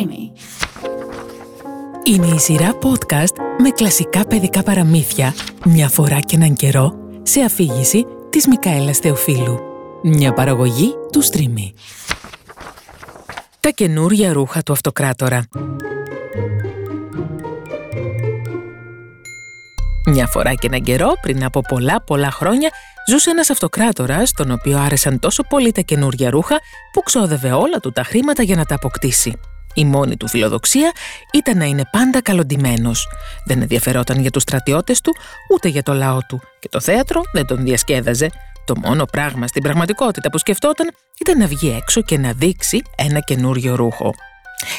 Streamy. Είναι η σειρά podcast με κλασικά παιδικά παραμύθια μια φορά και έναν καιρό σε αφήγηση της Μικαέλας Θεοφίλου. Μια παραγωγή του Streamy. Τα καινούρια ρούχα του αυτοκράτορα. Μια φορά και έναν καιρό, πριν από πολλά πολλά χρόνια, ζούσε ένας αυτοκράτορας, τον οποίο άρεσαν τόσο πολύ τα καινούρια ρούχα, που ξόδευε όλα του τα χρήματα για να τα αποκτήσει. Η μόνη του φιλοδοξία ήταν να είναι πάντα καλοντημένος. Δεν ενδιαφερόταν για τους στρατιώτες του, ούτε για το λαό του. Και το θέατρο δεν τον διασκέδαζε. Το μόνο πράγμα στην πραγματικότητα που σκεφτόταν ήταν να βγει έξω και να δείξει ένα καινούριο ρούχο.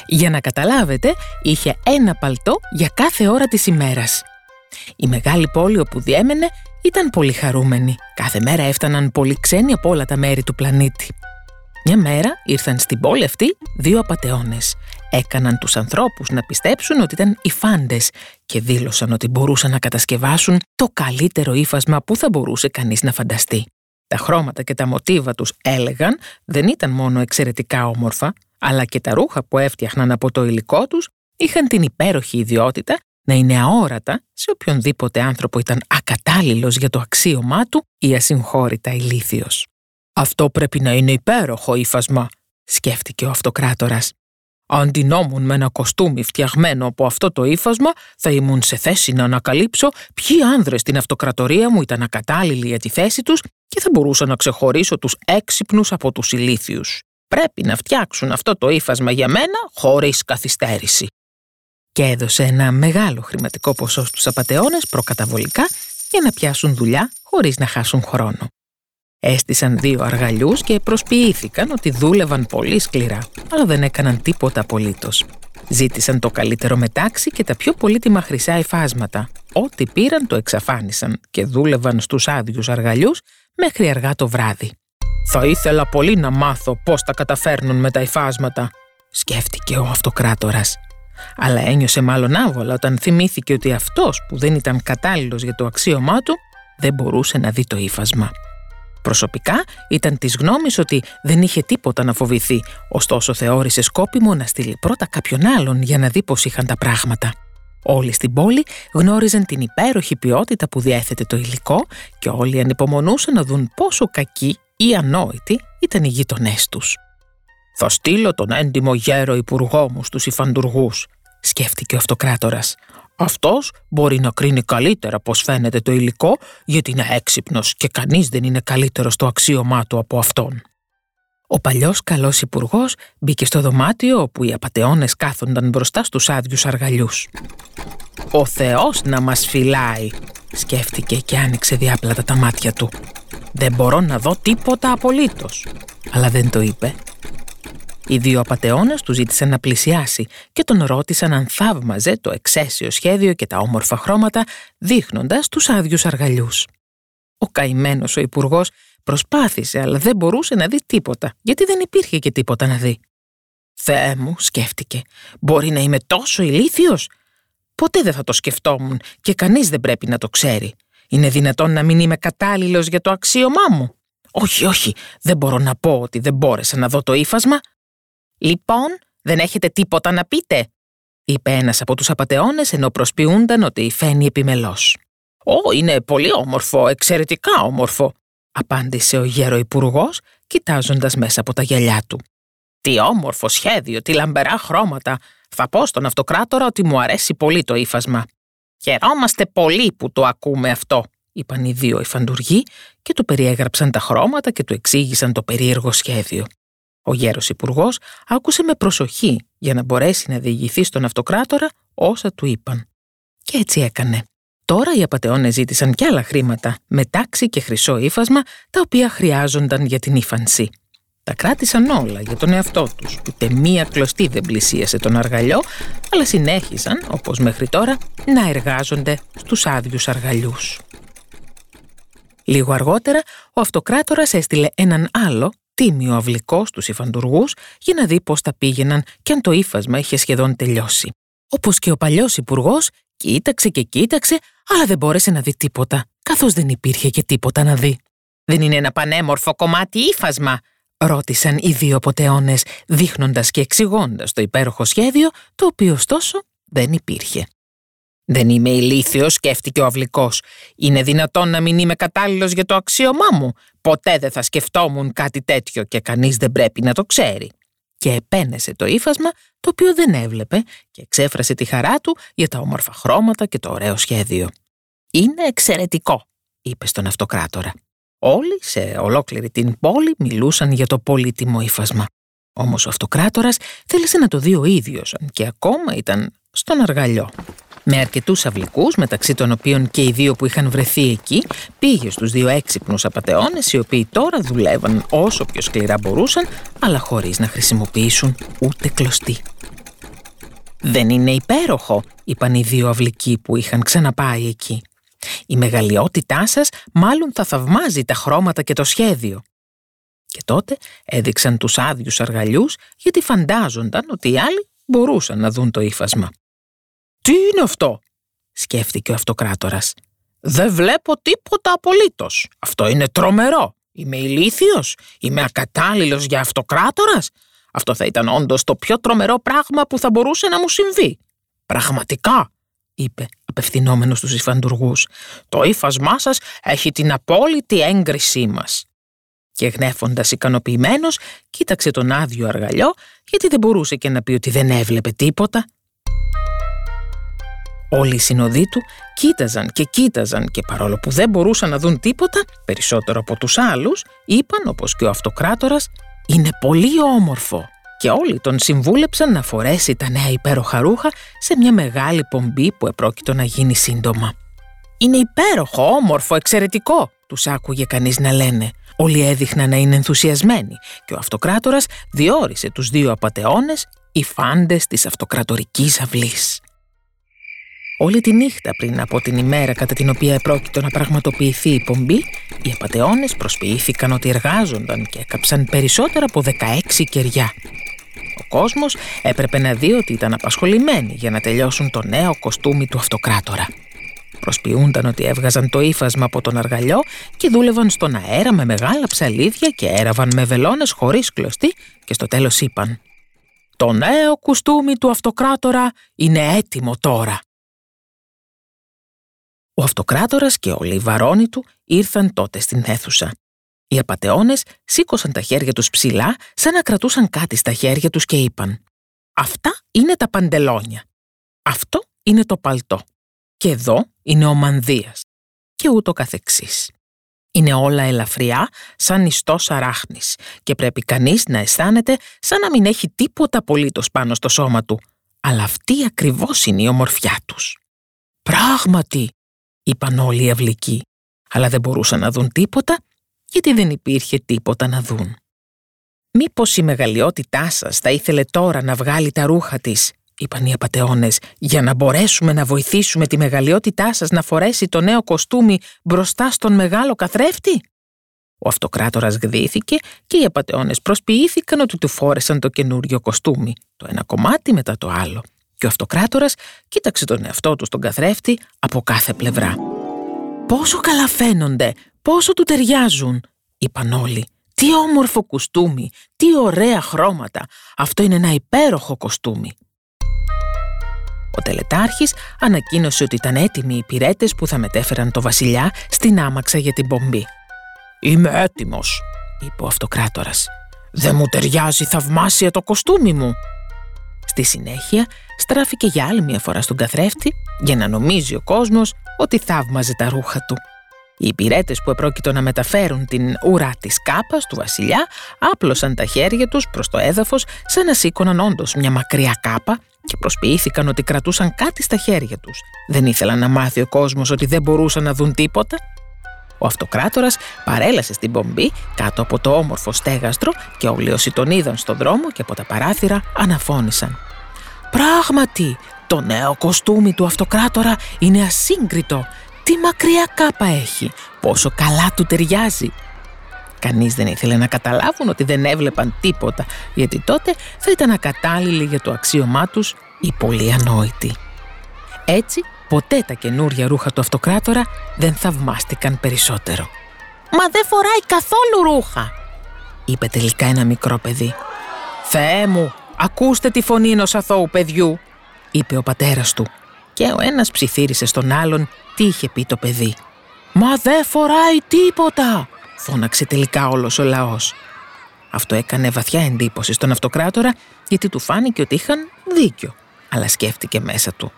Για να καταλάβετε, είχε ένα παλτό για κάθε ώρα της ημέρας. Η μεγάλη πόλη όπου διέμενε ήταν πολύ χαρούμενη. Κάθε μέρα έφταναν πολλοί ξένοι από όλα τα μέρη του πλανήτη. Μια μέρα ήρθαν στην πόλη αυτή δύο απατεώνες. Έκαναν τους ανθρώπους να πιστέψουν ότι ήταν οι φάντες και δήλωσαν ότι μπορούσαν να κατασκευάσουν το καλύτερο ύφασμα που θα μπορούσε κανείς να φανταστεί. Τα χρώματα και τα μοτίβα τους έλεγαν δεν ήταν μόνο εξαιρετικά όμορφα, αλλά και τα ρούχα που έφτιαχναν από το υλικό τους είχαν την υπέροχη ιδιότητα να είναι αόρατα σε οποιονδήποτε άνθρωπο ήταν ακατάλληλος για το αξίωμά του ή ασυγχώρητα ηλίθιος. «Αυτό πρέπει να είναι υπέροχο ύφασμα», σκέφτηκε ο αυτοκράτορας. «Αν ντυνόμουν με ένα κοστούμι φτιαγμένο από αυτό το ύφασμα, θα ήμουν σε θέση να ανακαλύψω ποιοι άνδρες στην αυτοκρατορία μου ήταν ακατάλληλοι για τη θέση τους και θα μπορούσα να ξεχωρίσω τους έξυπνους από τους ηλίθιους. Πρέπει να φτιάξουν αυτό το ύφασμα για μένα χωρίς καθυστέρηση» και έδωσε ένα μεγάλο χρηματικό ποσό στους απατεώνες προκαταβολικά για να πιάσουν δουλειά χωρίς να χάσουν χρόνο. Έστησαν δύο αργαλιούς και προσποιήθηκαν ότι δούλευαν πολύ σκληρά, αλλά δεν έκαναν τίποτα απολύτως. Ζήτησαν το καλύτερο μετάξι και τα πιο πολύτιμα χρυσά υφάσματα. Ό,τι πήραν το εξαφάνισαν και δούλευαν στους άδειους αργαλιούς μέχρι αργά το βράδυ. «Θα ήθελα πολύ να μάθω πώς τα καταφέρνουν με τα υφάσματα», σκέφτηκε ο αυτοκράτορας αλλά ένιωσε μάλλον άβολα όταν θυμήθηκε ότι αυτός που δεν ήταν κατάλληλος για το αξίωμά του δεν μπορούσε να δει το ύφασμα. Προσωπικά ήταν της γνώμης ότι δεν είχε τίποτα να φοβηθεί, ωστόσο θεώρησε σκόπιμο να στείλει πρώτα κάποιον άλλον για να δει πώς είχαν τα πράγματα. Όλοι στην πόλη γνώριζαν την υπέροχη ποιότητα που διέθετε το υλικό και όλοι ανυπομονούσαν να δουν πόσο κακοί ή ανόητοι ήταν οι γείτονές τους. «Θα στείλω τον έντιμο γέρο υπουργό μου στους υφαντουργούς», σκέφτηκε ο αυτοκράτορας. «Αυτός μπορεί να κρίνει καλύτερα πώς φαίνεται το υλικό, γιατί είναι έξυπνος και κανείς δεν είναι καλύτερο στο αξίωμά του από αυτόν». Ο παλιός καλός υπουργός μπήκε στο δωμάτιο όπου οι απατεώνες κάθονταν μπροστά στους άδειους αργαλιούς. «Ο Θεός να μας φυλάει», σκέφτηκε και άνοιξε διάπλατα τα μάτια του. «Δεν μπορώ να δω τίποτα απολύτως». Αλλά δεν το είπε οι δύο απαταιώνες τους ζήτησαν να πλησιάσει και τον ρώτησαν αν θαύμαζε το εξαίσιο σχέδιο και τα όμορφα χρώματα, δείχνοντας τους άδειους αργαλιούς. Ο καημένος ο υπουργός προσπάθησε, αλλά δεν μπορούσε να δει τίποτα, γιατί δεν υπήρχε και τίποτα να δει. Θεέ μου, σκέφτηκε, μπορεί να είμαι τόσο ηλίθιος; Ποτέ δεν θα το σκεφτόμουν και κανείς δεν πρέπει να το ξέρει. Είναι δυνατόν να μην είμαι κατάλληλος για το αξίωμά μου; Όχι, όχι, δεν μπορώ να πω ότι δεν μπόρεσα να δω το ύφασμα. «Λοιπόν, δεν έχετε τίποτα να πείτε», είπε ένας από τους απατεώνες ενώ προσποιούνταν ότι φαίνει επιμελώς. «Ω, είναι πολύ όμορφο, εξαιρετικά όμορφο», απάντησε ο γέρο υπουργό, κοιτάζοντας μέσα από τα γυαλιά του. «Τι όμορφο σχέδιο, τι λαμπερά χρώματα. Θα πω στον αυτοκράτορα ότι μου αρέσει πολύ το ύφασμα». «Χαιρόμαστε πολύ που το ακούμε αυτό», είπαν οι δύο υφαντουργοί και του περιέγραψαν τα χρώματα και του εξήγησαν το περίεργο σχέδιο. Ο γέρος υπουργός άκουσε με προσοχή για να μπορέσει να διηγηθεί στον αυτοκράτορα όσα του είπαν. Και έτσι έκανε. Τώρα οι απαταιώνες ζήτησαν κι άλλα χρήματα, με τάξη και χρυσό ύφασμα, τα οποία χρειάζονταν για την ύφανση. Τα κράτησαν όλα για τον εαυτό τους. Ούτε μία κλωστή δεν πλησίασε τον αργαλιό, αλλά συνέχισαν, όπως μέχρι τώρα, να εργάζονται στους άδειους αργαλιούς. Λίγο αργότερα, ο αυτοκράτορας έστειλε έναν άλλο τίμιο αυλικό στους υφαντουργούς για να δει πώς τα πήγαιναν και αν το ύφασμα είχε σχεδόν τελειώσει. Όπως και ο παλιός υπουργός, κοίταξε και κοίταξε, αλλά δεν μπόρεσε να δει τίποτα, καθώς δεν υπήρχε και τίποτα να δει. «Δεν είναι ένα πανέμορφο κομμάτι ύφασμα», ρώτησαν οι δύο ποτεώνες δείχνοντας και εξηγώντας το υπέροχο σχέδιο, το οποίο ωστόσο δεν υπήρχε. «Δεν είμαι ηλίθιος», σκέφτηκε ο αυλικός. «Είναι δυνατόν να μην είμαι κατάλληλος για το αξίωμά μου; Ποτέ δεν θα σκεφτόμουν κάτι τέτοιο και κανείς δεν πρέπει να το ξέρει». Και επένεσε το ύφασμα, το οποίο δεν έβλεπε και εξέφρασε τη χαρά του για τα όμορφα χρώματα και το ωραίο σχέδιο. «Είναι εξαιρετικό», είπε στον αυτοκράτορα. Όλοι σε ολόκληρη την πόλη μιλούσαν για το πολύτιμο ύφασμα. Όμως ο αυτοκράτορας θέλησε να το δει ο ίδιος και ακόμα ήταν στον αργαλιό. Με αρκετούς αυλικούς, μεταξύ των οποίων και οι δύο που είχαν βρεθεί εκεί, πήγε στους δύο έξυπνους απαταιώνες, οι οποίοι τώρα δουλεύαν όσο πιο σκληρά μπορούσαν, αλλά χωρίς να χρησιμοποιήσουν ούτε κλωστή. Δεν είναι υπέροχο, είπαν οι δύο αυλικοί που είχαν ξαναπάει εκεί. Η μεγαλειότητά σας μάλλον θα θαυμάζει τα χρώματα και το σχέδιο. Και τότε έδειξαν τους άδειους αργαλιούς γιατί φαντάζονταν ότι οι άλλοι μπορούσαν να δουν το ύφασμα. «Τι είναι αυτό» σκέφτηκε ο αυτοκράτορας. «Δεν βλέπω τίποτα απολύτως. Αυτό είναι τρομερό. Είμαι ηλίθιος. Είμαι ακατάλληλος για αυτοκράτορας. Αυτό θα ήταν όντως το πιο τρομερό πράγμα που θα μπορούσε να μου συμβεί. Πραγματικά είπε απευθυνόμενος στους υφαντουργούς. «Το ύφασμά σας έχει την απόλυτη έγκρισή μας». Και γνέφοντας ικανοποιημένος, κοίταξε τον άδειο αργαλιό, γιατί δεν μπορούσε και να πει ότι δεν έβλεπε τίποτα. Όλοι οι συνοδοί του κοίταζαν και κοίταζαν και παρόλο που δεν μπορούσαν να δουν τίποτα, περισσότερο από τους άλλους, είπαν όπως και ο αυτοκράτορας «Είναι πολύ όμορφο» και όλοι τον συμβούλεψαν να φορέσει τα νέα υπέροχα ρούχα σε μια μεγάλη πομπή που επρόκειτο να γίνει σύντομα. «Είναι υπέροχο, όμορφο, εξαιρετικό», τους άκουγε κανείς να λένε. Όλοι έδειχναν να είναι ενθουσιασμένοι και ο αυτοκράτορας διόρισε τους δύο απατεώνες οι φάντες της αυτοκρατορικής αυλής. Όλη τη νύχτα πριν από την ημέρα κατά την οποία επρόκειτο να πραγματοποιηθεί η πομπή, οι απατεώνες προσποιήθηκαν ότι εργάζονταν και έκαψαν περισσότερα από 16 κεριά. Ο κόσμος έπρεπε να δει ότι ήταν απασχολημένοι για να τελειώσουν το νέο κοστούμι του αυτοκράτορα. Προσποιούνταν ότι έβγαζαν το ύφασμα από τον αργαλιό και δούλευαν στον αέρα με μεγάλα ψαλίδια και έραβαν με βελόνες χωρίς κλωστή και στο τέλος είπαν «Το νέο κουστούμι του αυτοκράτορα είναι έτοιμο τώρα». Ο αυτοκράτορας και όλοι οι βαρόνοι του ήρθαν τότε στην αίθουσα. Οι απατεώνες σήκωσαν τα χέρια τους ψηλά σαν να κρατούσαν κάτι στα χέρια τους και είπαν «Αυτά είναι τα παντελόνια. Αυτό είναι το παλτό. Και εδώ είναι ο μανδύας». Και ούτω καθεξής. Είναι όλα ελαφριά σαν ιστός αράχνης και πρέπει κανείς να αισθάνεται σαν να μην έχει τίποτα απολύτως πάνω στο σώμα του. Αλλά αυτή ακριβώς είναι η ομορφιά τους. «Πράγματι», είπαν όλοι οι αυλικοί, αλλά δεν μπορούσαν να δουν τίποτα γιατί δεν υπήρχε τίποτα να δουν. «Μήπως η μεγαλειότητά σας θα ήθελε τώρα να βγάλει τα ρούχα της», είπαν οι απατεώνες, «για να μπορέσουμε να βοηθήσουμε τη μεγαλειότητά σας να φορέσει το νέο κοστούμι μπροστά στον μεγάλο καθρέφτη». Ο αυτοκράτορας γδύθηκε και οι απατεώνες προσποιήθηκαν ότι του φόρεσαν το καινούριο κοστούμι, το ένα κομμάτι μετά το άλλο. Και ο αυτοκράτορας κοίταξε τον εαυτό του στον καθρέφτη από κάθε πλευρά. «Πόσο καλά φαίνονται, πόσο του ταιριάζουν», είπαν όλοι. «Τι όμορφο κουστούμι, τι ωραία χρώματα, αυτό είναι ένα υπέροχο κοστούμι». Ο τελετάρχης ανακοίνωσε ότι ήταν έτοιμοι οι πυρέτες που θα μετέφεραν το βασιλιά στην άμαξα για την πομπή. «Είμαι έτοιμος», είπε ο αυτοκράτορας. «Δεν μου ταιριάζει θαυμάσια το κοστούμι μου». Στη συνέχεια στράφηκε για άλλη μια φορά στον καθρέφτη για να νομίζει ο κόσμος ότι θαύμαζε τα ρούχα του. Οι υπηρέτες που επρόκειτο να μεταφέρουν την ουρά της κάπας του βασιλιά άπλωσαν τα χέρια τους προς το έδαφος σαν να σήκωναν όντως μια μακριά κάπα και προσποιήθηκαν ότι κρατούσαν κάτι στα χέρια τους. Δεν ήθελαν να μάθει ο κόσμος ότι δεν μπορούσαν να δουν τίποτα. Ο αυτοκράτορας παρέλασε στην πομπή κάτω από το όμορφο στέγαστρο και όλοι όσοι τον είδαν στον δρόμο και από τα παράθυρα αναφώνησαν. «Πράγματι, το νέο κοστούμι του αυτοκράτορα είναι ασύγκριτο. Τι μακριά κάπα έχει, πόσο καλά του ταιριάζει». Κανείς δεν ήθελε να καταλάβουν ότι δεν έβλεπαν τίποτα, γιατί τότε θα ήταν ακατάλληλοι για το αξίωμά τους οι πολύ ανόητοι. Έτσι, ποτέ τα καινούρια ρούχα του αυτοκράτορα δεν θαυμάστηκαν περισσότερο. «Μα δεν φοράει καθόλου ρούχα», είπε τελικά ένα μικρό παιδί. «Θεέ μου, ακούστε τη φωνή ενός αθώου παιδιού», είπε ο πατέρας του. Και ο ένας ψιθύρισε στον άλλον τι είχε πει το παιδί. «Μα δεν φοράει τίποτα», φώναξε τελικά όλος ο λαός. Αυτό έκανε βαθιά εντύπωση στον αυτοκράτορα γιατί του φάνηκε ότι είχαν δίκιο. Αλλά σκέφτηκε μέσα του.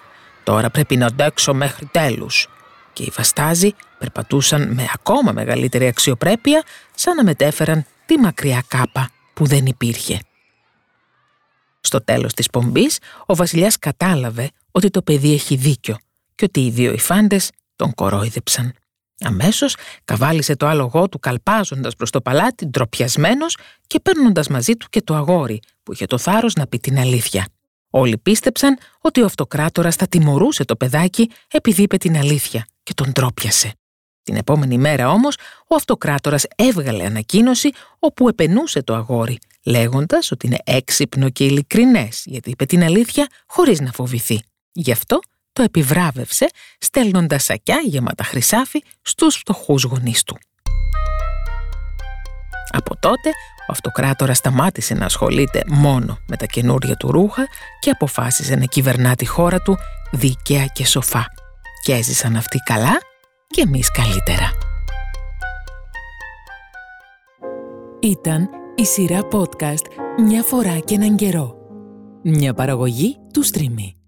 Τώρα πρέπει να αντέξω μέχρι τέλους. Και οι βαστάζοι περπατούσαν με ακόμα μεγαλύτερη αξιοπρέπεια σαν να μετέφεραν τη μακριά κάπα που δεν υπήρχε. Στο τέλος της πομπής, ο βασιλιάς κατάλαβε ότι το παιδί έχει δίκιο και ότι οι δύο υφάντες τον κορόιδεψαν. Αμέσως καβάλισε το άλογό του καλπάζοντας προς το παλάτι ντροπιασμένος και παίρνοντας μαζί του και το αγόρι που είχε το θάρρος να πει την αλήθεια. Όλοι πίστεψαν ότι ο αυτοκράτορας θα τιμωρούσε το παιδάκι επειδή είπε την αλήθεια και τον τρόπιασε. Την επόμενη μέρα όμως ο αυτοκράτορας έβγαλε ανακοίνωση όπου επενούσε το αγόρι, λέγοντας ότι είναι έξυπνο και ειλικρινές γιατί είπε την αλήθεια χωρίς να φοβηθεί. Γι' αυτό το επιβράβευσε στέλνοντας σακιά γεμάτα χρυσάφι στους φτωχούς γονείς του. Από τότε, ο αυτοκράτορας σταμάτησε να ασχολείται μόνο με τα καινούρια του ρούχα και αποφάσισε να κυβερνά τη χώρα του δίκαια και σοφά. Και έζησαν αυτοί καλά και εμείς καλύτερα. Ήταν η σειρά podcast «Μια φορά και έναν καιρό». Μια παραγωγή του Streamy.